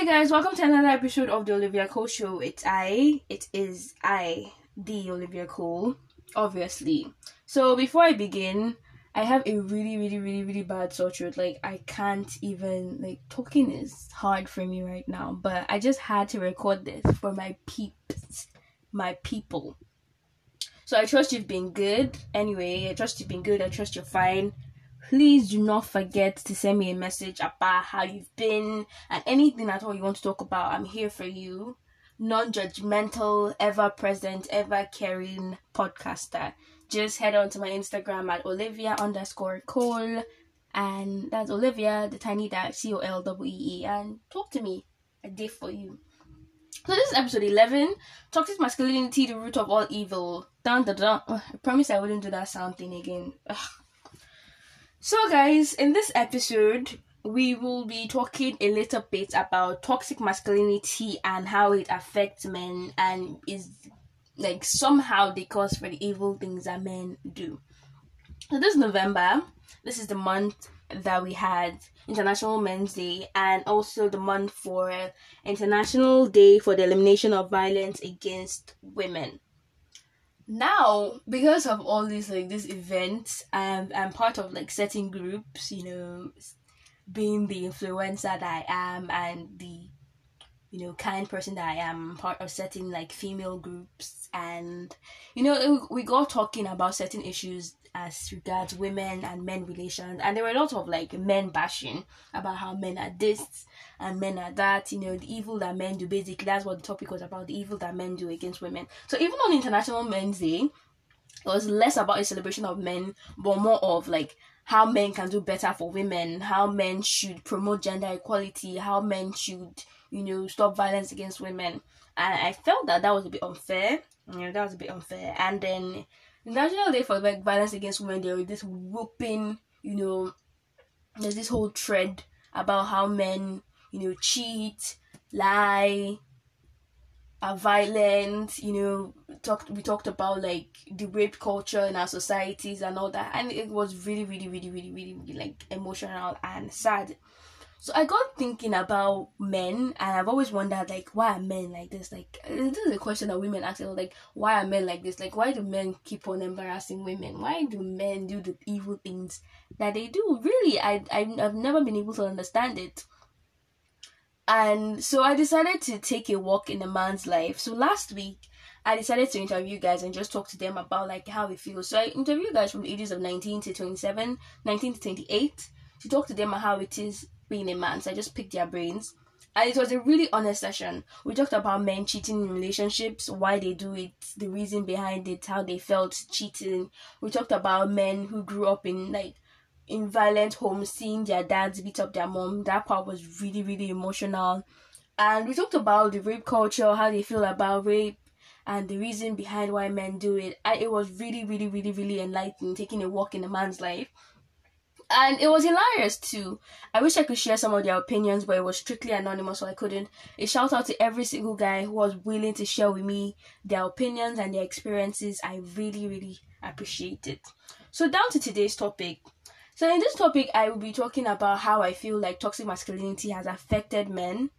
Hi guys, welcome to another episode of the Olivia Colee Show. It's I. It is I, the Olivia Colee, obviously. So before I begin, I have a really, really, really, really bad sore throat. Like I can't even like talking is hard for me right now. But I just had to record this for my peeps, my people. So I trust you've been good. Anyway, I trust you've been good. I trust you're fine please do not forget to send me a message about how you've been and anything at all you want to talk about. I'm here for you. Non judgmental, ever present, ever caring podcaster. Just head on to my Instagram at Olivia underscore Colee. And that's Olivia, the tiny dot C O L W E E. And talk to me. I did for you. So this is episode 11. Toxic masculinity, the root of all evil. Dun, dun, dun. I promise I wouldn't do that sound thing again. Ugh. So, guys, in this episode, we will be talking a little bit about toxic masculinity and how it affects men and is like somehow the cause for the evil things that men do. So, this November, this is the month that we had International Men's Day and also the month for International Day for the Elimination of Violence Against Women now because of all these like these events um, i'm part of like certain groups you know being the influencer that i am and the you know kind person that i am part of certain like female groups. And you know we got talking about certain issues as regards women and men relations. And there were a lot of like men bashing about how men are this and men are that you know the evil that men do basically that's what the topic was about the evil that men do against women. So even on international men's day it was less about a celebration of men but more of like how men can do better for women how men should promote gender equality how men should you know stop violence against women. And i felt that that was a bit unfair. You know that was a bit unfair. And then National Day for like violence against women, there is this whooping, you know, there's this whole thread about how men, you know, cheat, lie, are violent, you know, talked we talked about like the rape culture in our societies and all that and it was really, really, really, really, really, really like emotional and sad. So I got thinking about men, and I've always wondered, like, why are men like this? Like, this is a question that women ask, like, why are men like this? Like, why do men keep on embarrassing women? Why do men do the evil things that they do? Really, I, I've never been able to understand it. And so I decided to take a walk in a man's life. So last week, I decided to interview guys and just talk to them about like how it feels. So I interviewed guys from the ages of 19 to 27, 19 to 28 to talk to them about how it is being a man. So I just picked their brains. And it was a really honest session. We talked about men cheating in relationships, why they do it, the reason behind it, how they felt cheating. We talked about men who grew up in like in violent homes, seeing their dads beat up their mom. That part was really, really emotional. And we talked about the rape culture, how they feel about rape, and the reason behind why men do it. And it was really, really, really, really enlightening, taking a walk in a man's life and it was hilarious too. I wish I could share some of their opinions, but it was strictly anonymous, so I couldn't. A shout out to every single guy who was willing to share with me their opinions and their experiences. I really, really appreciate it. So, down to today's topic. So, in this topic, I will be talking about how I feel like toxic masculinity has affected men,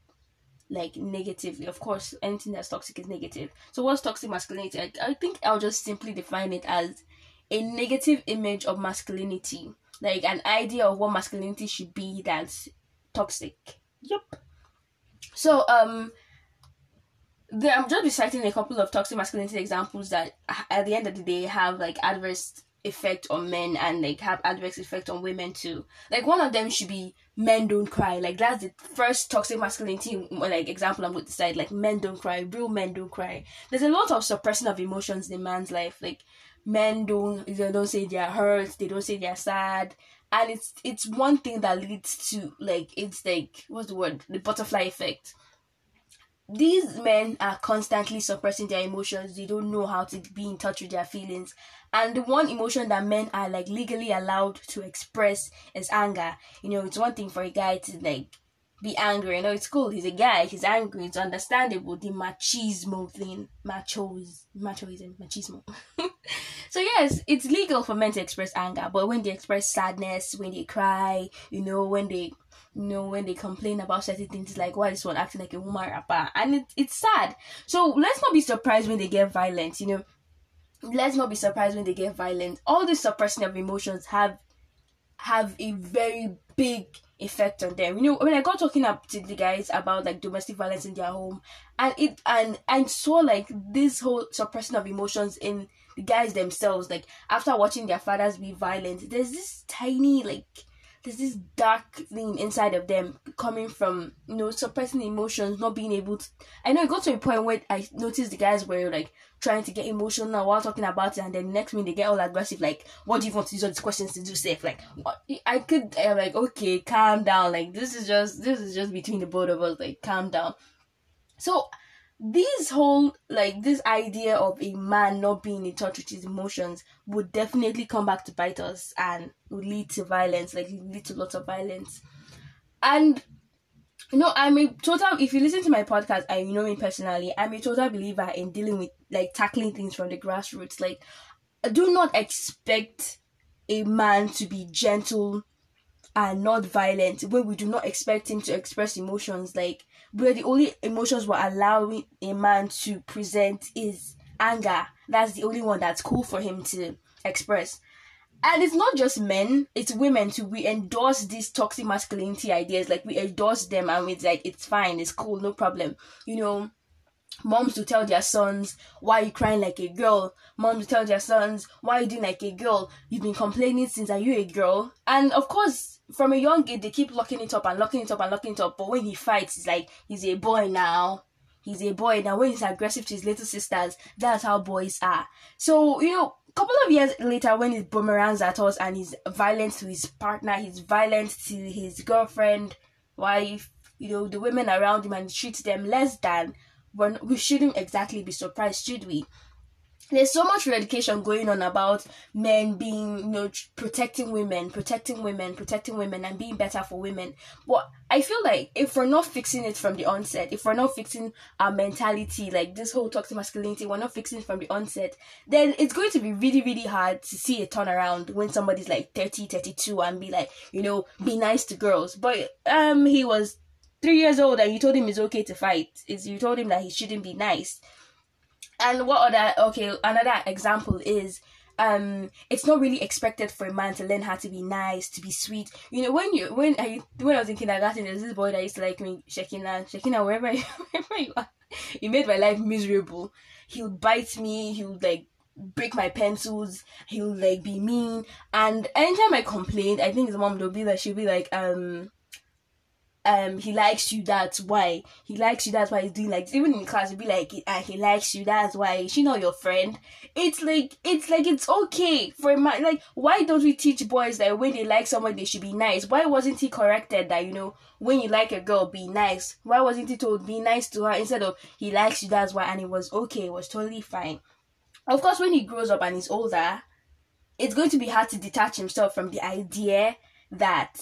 like negatively. Of course, anything that's toxic is negative. So, what's toxic masculinity? I, I think I'll just simply define it as a negative image of masculinity like an idea of what masculinity should be that's toxic. Yep. So um there, I'm just reciting a couple of toxic masculinity examples that at the end of the day have like adverse effect on men and like have adverse effect on women too. Like one of them should be men don't cry. Like that's the first toxic masculinity like example I'm going to decide. Like men don't cry. Real men don't cry. There's a lot of suppression of emotions in a man's life. Like men don't they don't say they're hurt, they don't say they're sad. And it's it's one thing that leads to like it's like what's the word? The butterfly effect. These men are constantly suppressing their emotions. They don't know how to be in touch with their feelings. And the one emotion that men are like legally allowed to express is anger. You know, it's one thing for a guy to like be angry. Know, it's cool. He's a guy. He's angry. It's understandable. The machismo thing, machos, machoism, machismo. so yes, it's legal for men to express anger, but when they express sadness, when they cry, you know, when they you know, when they complain about certain things, like why is one acting like a woman rapper, and it, it's sad. So let's not be surprised when they get violent. You know, let's not be surprised when they get violent. All this suppression of emotions have have a very big effect on them. You know, when I got talking up to the guys about like domestic violence in their home, and it and and saw like this whole suppression of emotions in the guys themselves, like after watching their fathers be violent, there's this tiny like there's this dark thing inside of them coming from you know suppressing emotions, not being able to. I know it got to a point where I noticed the guys were like trying to get emotional while talking about it, and then next minute they get all aggressive, like, "What do you want to use all these questions to do?" Safe, like, what? I could, I'm like, okay, calm down. Like, this is just, this is just between the both of us. Like, calm down. So this whole like this idea of a man not being in touch with his emotions would definitely come back to bite us and would lead to violence like lead to lots of violence. And you know i'm a total if you listen to my podcast and you know me personally i'm a total believer in dealing with like tackling things from the grassroots. Like do not expect a man to be gentle and not violent when we do not expect him to express emotions. Like where the only emotions we're allowing a man to present is anger. That's the only one that's cool for him to express. And it's not just men it's women too. We endorse these toxic masculinity ideas. Like we endorse them and it's like it's fine it's cool no problem. You know moms to tell their sons why you crying like a girl? Moms to tell their sons why you doing like a girl? You've been complaining since are you a girl? And of course from a young age they keep locking it up and locking it up and locking it up but when he fights it's like he's a boy now. He's a boy now. When he's aggressive to his little sisters that's how boys are. So you know a couple of years later when he boomerangs at us and he's violent to his partner he's violent to his girlfriend wife you know the women around him and he treats them less than we're, we shouldn't exactly be surprised, should we? There's so much education going on about men being, you know, protecting women, protecting women, protecting women, and being better for women. But I feel like if we're not fixing it from the onset, if we're not fixing our mentality, like this whole toxic masculinity, we're not fixing it from the onset, then it's going to be really, really hard to see a turnaround when somebody's like 30, 32 and be like, you know, be nice to girls. But um, he was three years old and you told him it's okay to fight. Is you told him that he shouldn't be nice. And what other okay, another example is um it's not really expected for a man to learn how to be nice, to be sweet. You know, when you when I when I was in kindergarten, there's this boy that used to like me, Shekina, Shekina, wherever you, wherever you are. He made my life miserable. He would bite me, he would like break my pencils, he would like be mean. And anytime I complained, I think his mom would be like she'd be like, um um he likes you that's why he likes you that's why he's doing like even in class he'd be like uh, he likes you that's why. Is she not your friend? It's like it's like it's okay for my like why don't we teach boys that when they like someone they should be nice? Why wasn't he corrected that you know when you like a girl be nice? Why wasn't he told be nice to her instead of he likes you that's why and it was okay it was totally fine. Of course when he grows up and he's older it's going to be hard to detach himself from the idea that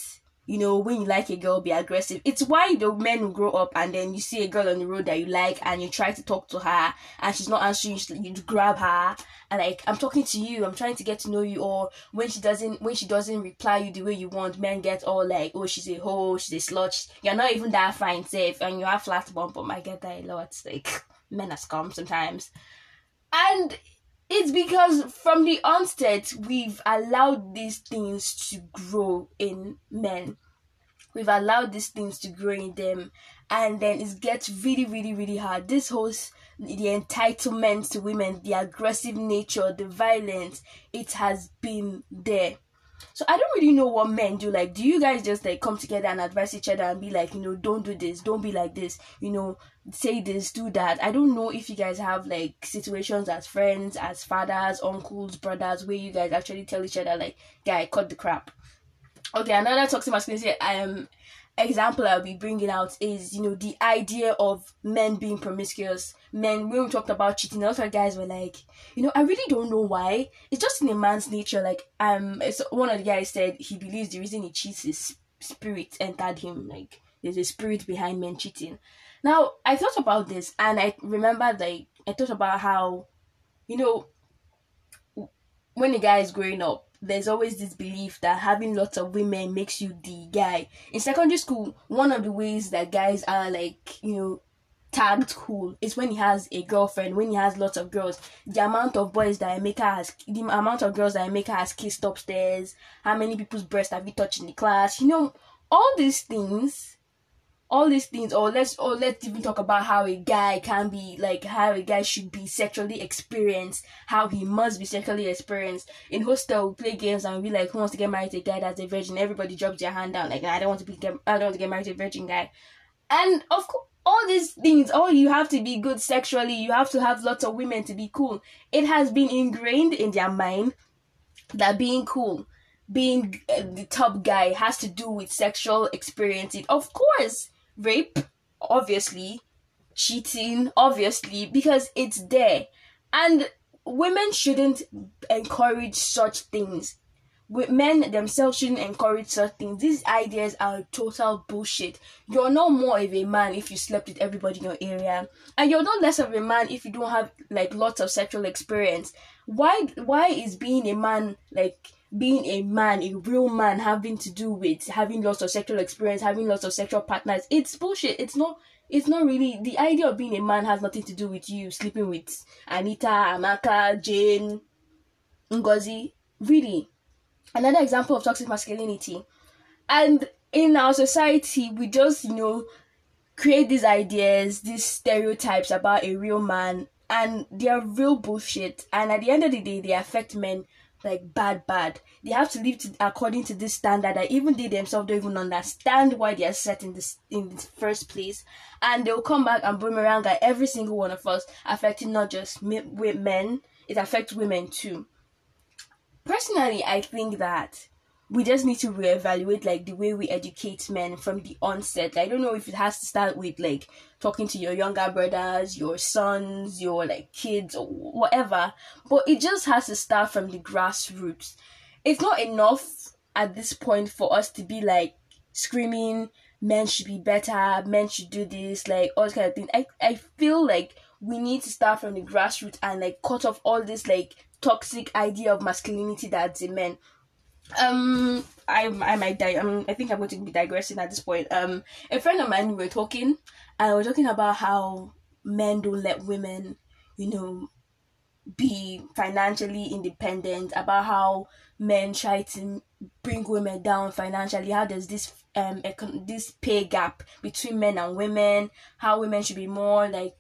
you know, when you like a girl, be aggressive. It's why the men grow up and then you see a girl on the road that you like and you try to talk to her and she's not answering, you grab her and like, I'm talking to you, I'm trying to get to know you. Or when she doesn't, when she doesn't reply you the way you want, men get all like, oh, she's a hoe, she's a slut. You're not even that fine, safe, and you have flat bump. But I get that a lot. Like, men are scum sometimes. And it's because from the onset we've allowed these things to grow in men we've allowed these things to grow in them and then it gets really really really hard this whole the entitlement to women the aggressive nature the violence it has been there so I don't really know what men do. Like, do you guys just like come together and advise each other and be like, you know, don't do this, don't be like this, you know, say this, do that. I don't know if you guys have like situations as friends, as fathers, uncles, brothers, where you guys actually tell each other like, guy, cut the crap. Okay, another toxic masculinity um example I'll be bringing out is, you know, the idea of men being promiscuous. Men, when we talked about cheating, other guys were like, you know, I really don't know why. It's just in a man's nature. Like, um, it's, one of the guys said he believes the reason he cheats is spirit entered him. Like, there's a spirit behind men cheating. Now, I thought about this and I remember, like, I thought about how, you know, when the guy is growing up, there's always this belief that having lots of women makes you the guy. In secondary school, one of the ways that guys are like, you know, tagged cool is when he has a girlfriend, when he has lots of girls. The amount of boys that i Emeka has, the amount of girls that i Emeka has kissed upstairs, how many people's breasts have you touched in the class, you know, all these things all these things or let's or let's even talk about how a guy can be like how a guy should be sexually experienced how he must be sexually experienced. In hostel we play games and we like who wants to get married to a guy that's a virgin? Everybody drops their hand down like i don't want to be get, i don't want to get married to a virgin guy. And of course all these things oh you have to be good sexually you have to have lots of women to be cool. It has been ingrained in their mind that being cool being uh, the top guy has to do with sexual experiences of course rape, obviously, cheating, obviously, because it's there. And women shouldn't encourage such things. Men themselves shouldn't encourage such things. These ideas are total bullshit. You're no more of a man if you slept with everybody in your area, and you're not less of a man if you don't have like lots of sexual experience. Why? Why is being a man like? Being a man, a real man, having to do with having lots of sexual experience, having lots of sexual partners. It's bullshit. It's not. It's not really the idea of being a man has nothing to do with you sleeping with Anita, Amaka, Jane, Ngozi. Really, another example of toxic masculinity. And in our society, we just you know create these ideas, these stereotypes about a real man, and they are real bullshit. And at the end of the day, they affect men like bad bad. They have to live to, according to this standard that even they themselves don't even understand why they are set in this in the first place. And they'll come back and boomerang at every single one of us affecting not just men it affects women too. Personally i think that we just need to reevaluate like the way we educate men from the onset. I don't know if it has to start with like talking to your younger brothers, your sons, your like kids or whatever, but it just has to start from the grassroots. It's not enough at this point for us to be like screaming men should be better, men should do this, like all kind of thing. I, I feel like we need to start from the grassroots and like cut off all this like toxic idea of masculinity that's in men um I I might die. Um, I think I'm going to be digressing at this point. Um, a friend of mine we were talking, and we were talking about how men don't let women, you know, be financially independent. About how men try to bring women down financially. How there's this um econ- this pay gap between men and women. How women should be more like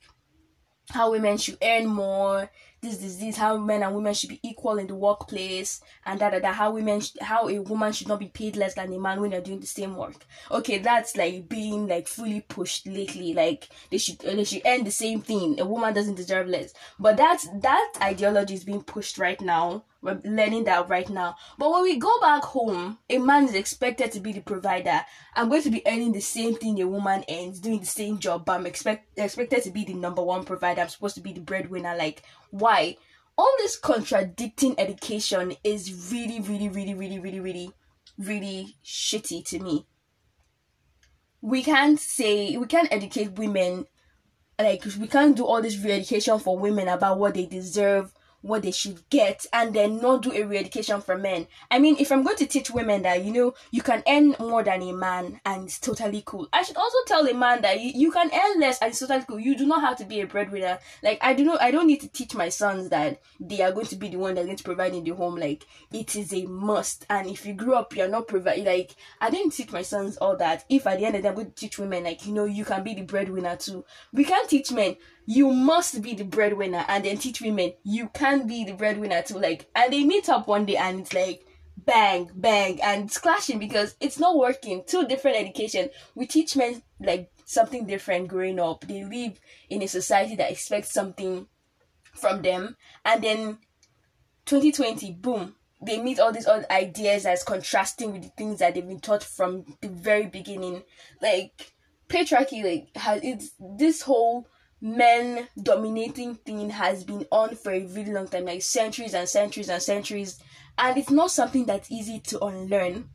how women should earn more this disease, how men and women should be equal in the workplace, and that, that, that how women, sh- how a woman should not be paid less than a man when they're doing the same work. Okay, that's like being like fully pushed lately. Like they should, they should earn the same thing. A woman doesn't deserve less. But that's that ideology is being pushed right now we're learning that right now. But when we go back home, a man is expected to be the provider. I'm going to be earning the same thing a woman earns, doing the same job, but I'm expect expected to be the number one provider. I'm supposed to be the breadwinner. Like, why? All this contradicting education is really, really, really, really, really, really, really shitty to me. We can't say we can't educate women like we can't do all this re-education for women about what they deserve what they should get and then not do a re-education for men. I mean, if I'm going to teach women that, you know, you can earn more than a man and it's totally cool, I should also tell a man that you, you can earn less and it's totally cool. You do not have to be a breadwinner. Like, I do not, I don't need to teach my sons that they are going to be the one that's going to provide in the home. Like, it is a must. And if you grew up, you're not providing, like, I didn't teach my sons all that. If at the end of the day, I'm going to teach women, like, you know, you can be the breadwinner too. We can't teach men you must be the breadwinner and then teach women you can be the breadwinner too. Like and they meet up one day and it's like bang bang and it's clashing because it's not working. Two different education. We teach men like something different growing up. They live in a society that expects something from them. And then 2020 boom they meet all these other ideas as contrasting with the things that they've been taught from the very beginning. Like patriarchy like has it's this whole men dominating thing has been on for a really long time, like centuries and centuries and centuries, and it's not something that's easy to unlearn.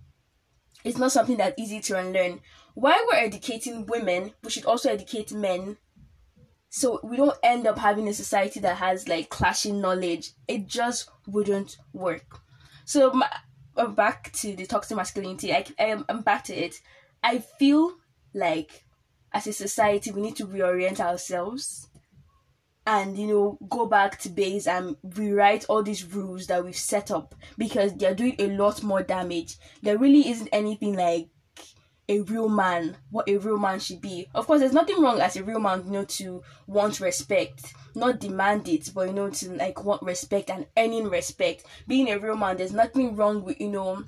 It's not something that's easy to unlearn. While we're educating women, we should also educate men so we don't end up having a society that has like clashing knowledge. It just wouldn't work. So my, I'm back to the toxic masculinity. I, I am I'm back to it. I feel like as a society we need to reorient ourselves and you know go back to base and rewrite all these rules that we've set up because they're doing a lot more damage. There really isn't anything like a real man, what a real man should be. Of course, there's nothing wrong as a real man, you know, to want respect, not demand it, but you know, to like want respect and earning respect. Being a real man, there's nothing wrong with you know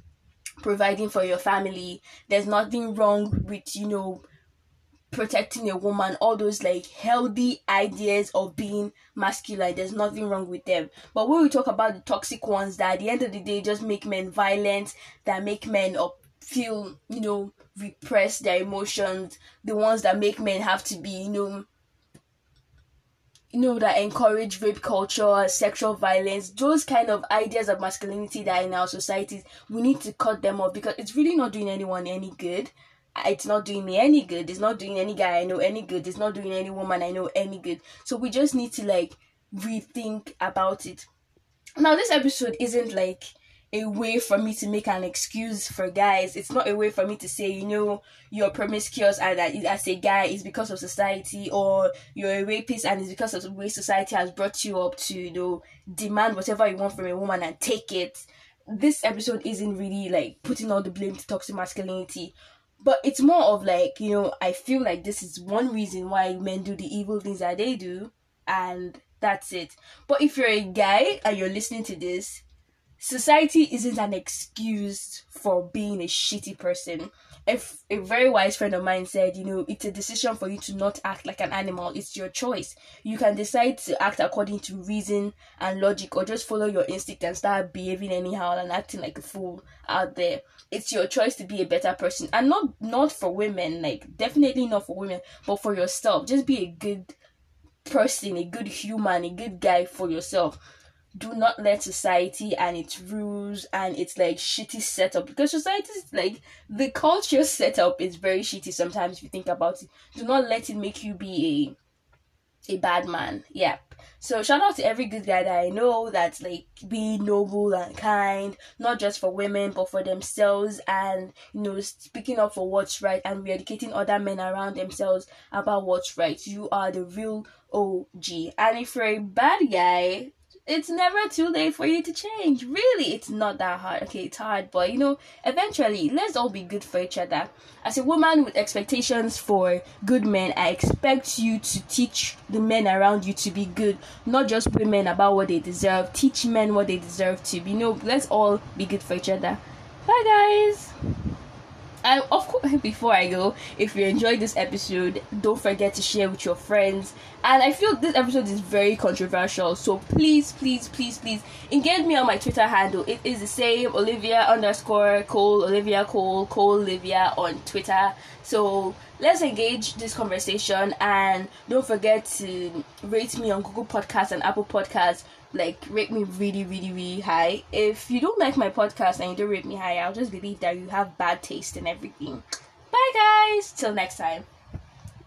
providing for your family. There's nothing wrong with you know protecting a woman, all those like healthy ideas of being masculine, there's nothing wrong with them. But when we talk about the toxic ones that at the end of the day just make men violent, that make men up feel, you know, repress their emotions, the ones that make men have to be, you know, you know, that encourage rape culture, sexual violence, those kind of ideas of masculinity that in our societies, we need to cut them off because it's really not doing anyone any good. It's not doing me any good. It's not doing any guy I know any good. It's not doing any woman I know any good. So we just need to like rethink about it. Now, this episode isn't like a way for me to make an excuse for guys. It's not a way for me to say, you know, you're promiscuous and that as a guy is because of society, or you're a rapist and it's because of the way society has brought you up to, you know, demand whatever you want from a woman and take it. This episode isn't really like putting all the blame to toxic masculinity, but it's more of like, you know, I feel like this is one reason why men do the evil things that they do, and that's it. But if you're a guy and you're listening to this, society isn't an excuse for being a shitty person. If a very wise friend of mine said, you know, it's a decision for you to not act like an animal. It's your choice. You can decide to act according to reason and logic, or just follow your instinct and start behaving anyhow and acting like a fool out there. It's your choice to be a better person, and not not for women. Like definitely not for women, but for yourself. Just be a good person, a good human, a good guy for yourself do not let society and its rules and its like shitty setup because society is like the culture setup is very shitty sometimes if you think about it. Do not let it make you be a a bad man. Yep. So shout out to every good guy that I know that's like be noble and kind, not just for women but for themselves and you know speaking up for what's right and re-educating other men around themselves about what's right. You are the real OG. And if you're a bad guy, it's never too late for you to change. Really, it's not that hard. Okay, it's hard, but you know, eventually, let's all be good for each other. As a woman with expectations for good men, I expect you to teach the men around you to be good, not just women about what they deserve. Teach men what they deserve to. Be. You know, let's all be good for each other. Bye, guys. I, of course, before I go, if you enjoyed this episode, don't forget to share with your friends. And I feel this episode is very controversial, so please, please, please, please engage me on my Twitter handle. It is the same Olivia underscore Colee, Olivia Colee, Colee Olivia on Twitter. So let's engage this conversation and don't forget to rate me on Google Podcasts and Apple Podcasts like rate me really really really high. If you don't like my podcast and you don't rate me high i'll just believe that you have bad taste and everything. Bye guys. Till next time